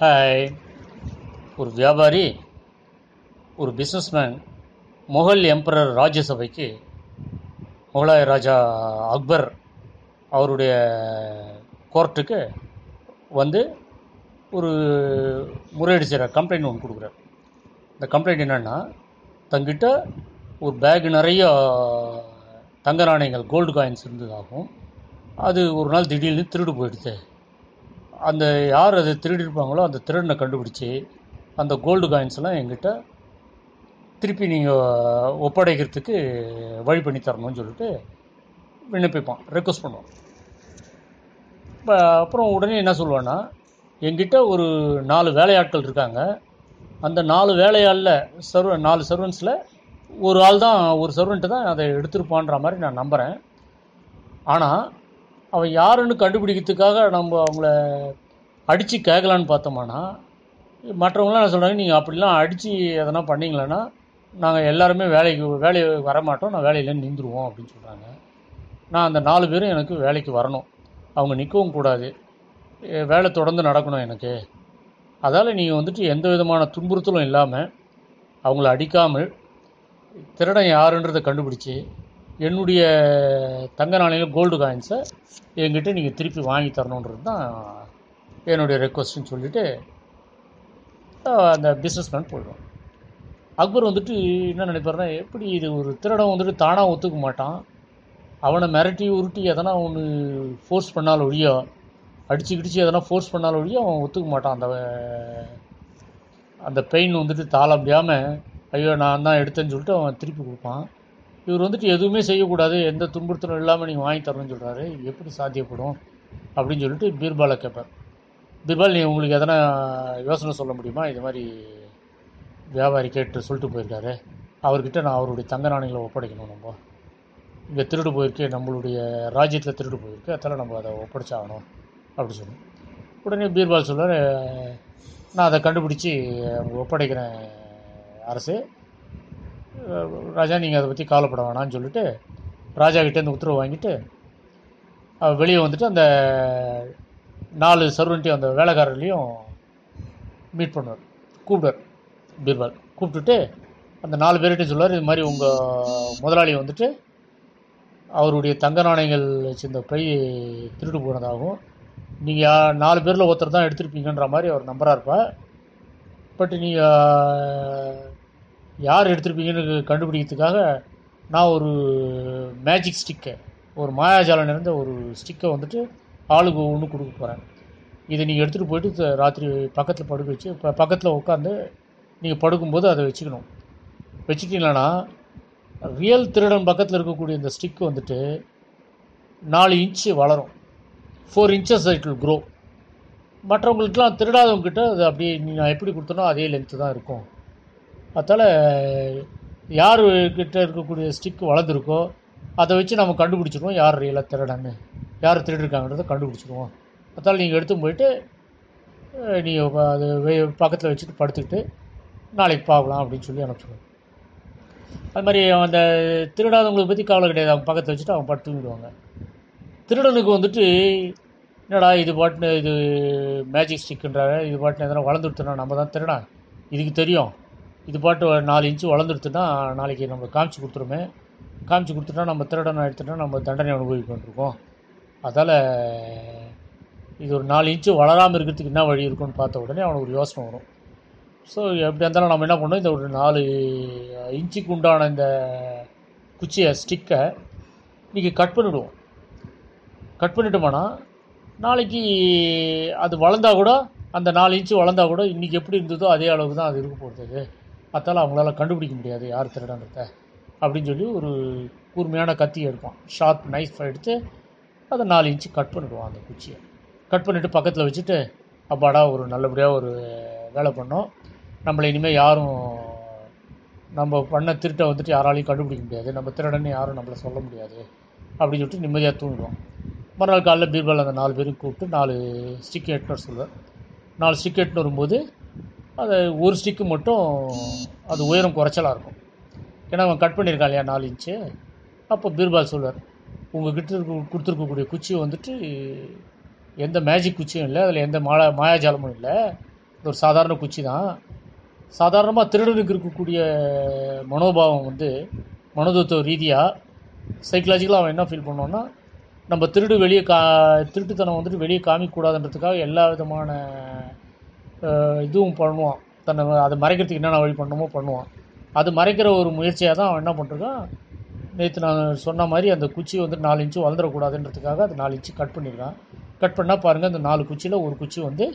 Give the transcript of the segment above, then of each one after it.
Hi ஒரு வியாபாரி ஒரு பிஸ்னஸ்மேன் முகல் எம்பரர் ராஜ்யசபைக்கு முகலாய ராஜா அக்பர் அவருடைய கோர்ட்டுக்கு வந்து ஒரு முறையீடு செய்கிற கம்ப்ளைண்ட் ஒன்று கொடுக்குறார். இந்த கம்ப்ளைண்ட் என்னென்னா தங்கிட்ட ஒரு பேக் நிறைய தங்க நாணயங்கள் கோல்டு காயின்ஸ் இருந்ததாகவும் அது ஒரு நாள் திடீர்னு திருடு போயிடுது அந்த யார் அதை திருடிருப்பாங்களோ அந்த திருடனை கண்டுபிடிச்சி அந்த கோல்டு காயின்ஸ் எல்லாம் எங்கிட்ட திருப்பி நீங்கள் ஒப்படைக்கிறதுக்கு வழி பண்ணி தரணும்னு சொல்லிட்டு விண்ணப்பிப்பான் ரெக்வஸ்ட் பண்ணுவான். இப்போ அப்புறம் உடனே என்ன சொல்லுவேன்னா எங்கிட்ட ஒரு நாலு வேலையாட்கள் இருக்காங்க. அந்த நாலு வேலையாளில் சர்வ நாலு சர்வன்ஸில் ஒரு ஆள் தான் ஒரு சர்வெண்ட்டு தான் அதை எடுத்திருப்பான்ற மாதிரி நான் நம்புகிறேன் ஆனால் அவன் யாருன்னு கண்டுபிடிக்கிறதுக்காக நம்ம அவங்கள அடித்து கேட்கலான்னு பார்த்தோம்னா மற்றவங்களாம் என்ன சொல்கிறாங்க நீங்கள் அப்படிலாம் அடித்து எதனா பண்ணிங்களேன்னா நாங்கள் எல்லாருமே வேலைக்கு வேலையை வரமாட்டோம் நான் வேலையில் நின்றுடுவோம் அப்படின்னு சொல்கிறாங்க நான் அந்த நாலு பேரும் எனக்கு வேலைக்கு வரணும். அவங்க நிற்கவும் கூடாது. வேலை தொடர்ந்து நடக்கணும் எனக்கு. அதால் நீங்கள் வந்துட்டு எந்த விதமான துன்புறுத்தலும் இல்லாமல் அவங்கள அடிக்காமல் திருடன் யாருன்றதை கண்டுபிடிச்சி என்னுடைய தங்க நாணயம் கோல்டு காயின்ஸை என்கிட்ட நீங்கள் திருப்பி வாங்கி தரணுன்றது தான் என்னுடைய ரெக்வஸ்ட்னு சொல்லிவிட்டு அந்த பிஸ்னஸ்மேன் போயிடுவான். அக்பர் வந்துட்டு என்ன நினைப்பாருன்னா எப்படி இது ஒரு திருடம் வந்துட்டு தானாக ஒத்துக்க மாட்டான். அவனை மிரட்டி உருட்டி எதனா ஒன்று ஃபோர்ஸ் பண்ணால் ஒழியோ அடிச்சு கிடிச்சு எதனா ஃபோர்ஸ் பண்ணால் ஒழியோ அவன் ஒத்துக்க மாட்டான். அந்த அந்த பெயின் வந்துட்டு தாள முடியாமல் ஐயோ நான் தான் எடுத்தேன்னு சொல்லிட்டு அவன் திருப்பி கொடுப்பான். இவர் வந்துட்டு எதுவுமே செய்யக்கூடாது எந்த துன்புறுத்தலும் இல்லாமல் நீங்கள் வாங்கி தரணும்னு சொல்கிறாரு எப்படி சாத்தியப்படும் அப்படின்னு சொல்லிட்டு பீர்பாலை கேட்பார். பீர்பால் நீ உங்களுக்கு எதனா யோசனை சொல்ல முடியுமா? இது மாதிரி வியாபாரி கேட்டு சொல்லிட்டு போயிருக்காரு. அவர்கிட்ட நான் அவருடைய தங்க நாணயங்களை ஒப்படைக்கணும் நம்ம. இங்கே திருடு போயிருக்கு நம்மளுடைய ராஜ்யத்தில் திருடு போயிருக்கு அதனால் நம்ம அதை ஒப்படைச்சாகணும் அப்படி சொல்லணும் உடனே பீர்பால் சொல்கிறார் நான் அதை கண்டுபிடிச்சி ஒப்படைக்கிறேன் அரசு. ராஜா நீங்கள் அதை பற்றி கவலைப்பட வேணாம்னு சொல்லிட்டு ராஜா கிட்டேருந்து உத்தரவு வாங்கிட்டு வெளியே வந்துட்டு அந்த நாலு சர்வன்ட்டையும் அந்த வேலைக்காரர்களையும் மீட் பண்ணுவார். கூப்பிடுவார் பீர்பால். கூப்பிட்டுட்டு அந்த நாலு பேர்கிட்ட சொல்லுவார் இது மாதிரி உங்கள் முதலாளி வந்துட்டு அவருடைய தங்க நாணயங்கள் வச்சிருந்த பை திருட்டு போனதாகவும் நீங்கள் நாலு பேரில் ஒருத்தர் தான் எடுத்திருப்பீங்கன்ற மாதிரி அவர் நம்பராக இருப்பார் பட் நீங்கள் யார் எடுத்திருப்பீங்கன்னு கண்டுபிடிக்கிறதுக்காக நான் ஒரு மேஜிக் ஸ்டிக்கை ஒரு மாயாஜாலம் நிறைந்த ஒரு ஸ்டிக்கை வந்துட்டு ஆளுக்கு ஒன்று கொடுக்க போகிறேன் இதை நீங்கள் எடுத்துகிட்டு போயிட்டு ராத்திரி பக்கத்தில் படுக்க வச்சு இப்போ பக்கத்தில் உட்காந்து நீங்கள் படுக்கும்போது அதை வச்சுக்கணும். வச்சுட்டீங்களன்னா ரியல் திருடன் பக்கத்தில் இருக்கக்கூடிய இந்த ஸ்டிக் வந்துட்டு நாலு இன்ச்சு வளரும். Four inches it will grow மற்றவங்களுக்குலாம் திருடாதவங்ககிட்ட அது அப்படியே நீ நான் எப்படி கொடுத்தனோ அதே லென்த்து தான் இருக்கும். அதால் யார் கிட்டே இருக்கக்கூடிய ஸ்டிக் வளர்ந்துருக்கோ அதை வச்சு நம்ம கண்டுபிடிச்சிருவோம் யார் ரியலாக திருடன்னு. யார் திருடிருக்காங்கன்றதை கண்டுபிடிச்சிருவோம் அதால் நீங்கள் எடுத்து போயிட்டு நீங்கள் அது பக்கத்தில் வச்சுட்டு படுத்துக்கிட்டு நாளைக்கு பார்க்கலாம் அப்படின்னு சொல்லி அனுப்பிச்சிடுவோம். அது மாதிரி அந்த திருடாதவங்களை பற்றி கவலை கிடையாது. அவங்க பக்கத்தில் வச்சுட்டு அவங்க படுத்து தூங்கிடுவாங்க. திருடனுக்கு வந்துட்டு என்னடா இது பாட்டுன்னு இது மேஜிக் ஸ்டிக்குன்றாங்க இது பாட்டுன்னு எதனா வளர்ந்துடுத்துனா நம்ம தான் திருடா? இதுக்கு தெரியும். இது பாட்டு நாலு இன்ச்சு வளர்ந்துடுத்துன்னா நாளைக்கு நம்ம காமிச்சு கொடுத்துருமே. காமிச்சு கொடுத்துட்டா நம்ம திருடனை எடுத்துட்டா நம்ம தண்டனை அனுபவிக்கொண்டிருக்கோம். அதால் இது ஒரு நாலு இன்ச்சு வளராமல் இருக்கிறதுக்கு என்ன வழி இருக்குன்னு பார்த்த உடனே அவனுக்கு ஒரு யோசனை வரும். ஸோ எப்படி இருந்தாலும் நம்ம என்ன பண்ணோம் இந்த ஒரு நாலு இன்ச்சுக்கு உண்டான இந்த குச்சியை ஸ்டிக்கை இன்றைக்கி கட் பண்ணிவிடுவோம் கட் பண்ணிட்டோம்னா நாளைக்கு அது வளர்ந்தா கூட அந்த நாலு இன்ச்சு வளர்ந்தா கூட இன்றைக்கி எப்படி இருந்ததோ அதே அளவுக்கு தான் அது இருக்க போகிறது அதால் அவங்களால கண்டுபிடிக்க முடியாது யார் திருடன்றத அப்படின்னு சொல்லி ஒரு கூர்மையான கத்தி எடுப்பான். ஷார்ப் நைஃப் எடுத்து அதை நாலு இன்ச்சு கட் பண்ணிடுவான் அந்த குச்சியை. கட் பண்ணிவிட்டு பக்கத்தில் வச்சுட்டு அப்பாடா ஒரு நல்லபடியாக ஒரு வேலை பண்ணோம். நம்மளை இனிமேல் யாரும் நம்ம பண்ண திருட்டை வந்துட்டு யாராலையும் கண்டுபிடிக்க முடியாது. நம்ம திருடன்னு யாரும் நம்மளை சொல்ல முடியாது. அப்படின்னு சொல்லிட்டு நிம்மதியாக தூங்கிடுவோம் மறுநாள் காலைல பீர்பால் அந்த நாலு பேரும் கூப்பிட்டு நாலு ஸ்டிக் எட்டுன்னு சொல்லுவேன் சொல்லுவார். நாலு ஸ்டிக் எட்டுன்னு வரும்போது அது ஒரு ஸ்டிக்கு மட்டும் அது உயரம் குறைச்சலாக இருக்கும். ஏன்னா அவன் கட் பண்ணியிருக்கான் இல்லையா நாலு இன்ச்சு அப்போ பீர்பால் சொல்வார் உங்ககிட்ட இருக்க கொடுத்துருக்கக்கூடிய குச்சி வந்துட்டு எந்த மேஜிக் குச்சியும் இல்லை அதில் எந்த மாயா மாயாஜாலமும் இல்லை. இது ஒரு சாதாரண குச்சி தான். சாதாரணமாக திருடனுக்கு இருக்கக்கூடிய மனோபாவம் வந்து மனோதத்துவ ரீதியாக சைக்கலாஜிக்கலாக அவன் என்ன ஃபீல் பண்ணுவான்னா நம்ம திருடு வெளியே கா திருட்டுத்தனம் வந்துட்டு வெளியே காமிக்கக்கூடாதுன்றதுக்காக எல்லா விதமான இதுவும் பண்ணுவான். தன்னை அதை மறைக்கிறதுக்கு என்னென்ன வழி பண்ணணுமோ பண்ணுவான். அது மறைக்கிற ஒரு முயற்சியாக தான் அவன் என்ன பண்ணுறான் நேற்று நான் சொன்ன மாதிரி அந்த குச்சி வந்து நாலு இன்ச்சு வளர்ந்துடக்கூடாதுன்றதுக்காக அது நாலு இன்ச்சு கட் பண்ணியிருக்கான் கட் பண்ணால் பாருங்கள் அந்த நாலு குச்சியில் ஒரு குச்சி வந்து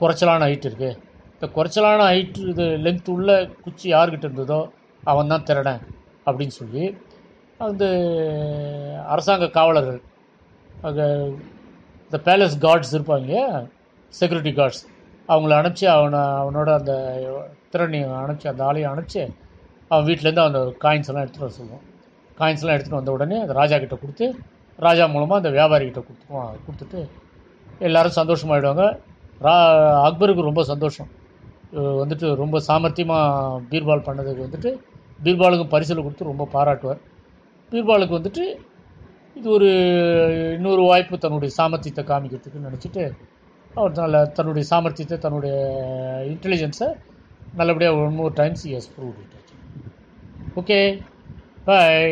குறைச்சலான ஹைட் இருக்குது இந்த குறைச்சலான ஹைட் இது லென்த் உள்ள குச்சி யார்கிட்ட இருந்ததோ அவன் தான் திருடன் அப்படின்னு சொல்லி அந்த அரசாங்க காவலர்கள் அங்கே இந்த பேலஸ் கார்ட்ஸ் இருப்பாங்க செக்யூரிட்டி கார்ட்ஸ் அவங்கள அணைச்சி அவனை அவனோட அந்த திறனையும் அணைச்சி அந்த ஆளையும் அணைச்சி அவன் வீட்டிலேருந்து அந்த காயின்ஸ் எல்லாம் எடுத்துகிட்டு வர சொல்லுவான். காயின்ஸ் எல்லாம் எடுத்துகிட்டு வந்த உடனே அந்த ராஜா கிட்டே கொடுத்து ராஜா மூலமாக அந்த வியாபாரி கிட்ட கொடுத்துருவான் கொடுத்துட்டு எல்லாரும் சந்தோஷமாயிடுவாங்க ரா அக்பருக்கு ரொம்ப சந்தோஷம். வந்துட்டு ரொம்ப சாமர்த்தியமாக பீர்பால் பண்ணதுக்கு வந்துட்டு பீர்பாலுக்கும் பரிசில் கொடுத்து ரொம்ப பாராட்டுவார். பீர்பாலுக்கு வந்துட்டு இது ஒரு இன்னொரு வாய்ப்பு தன்னுடைய சாமர்த்தியத்தை காமிக்கிறதுக்கு நினச்சிட்டு அவர் நல்ல தன்னுடைய சாமர்த்தியத்தை தன்னுடைய இன்டெலிஜென்ஸை நல்லபடியாக one more times as prove okay boy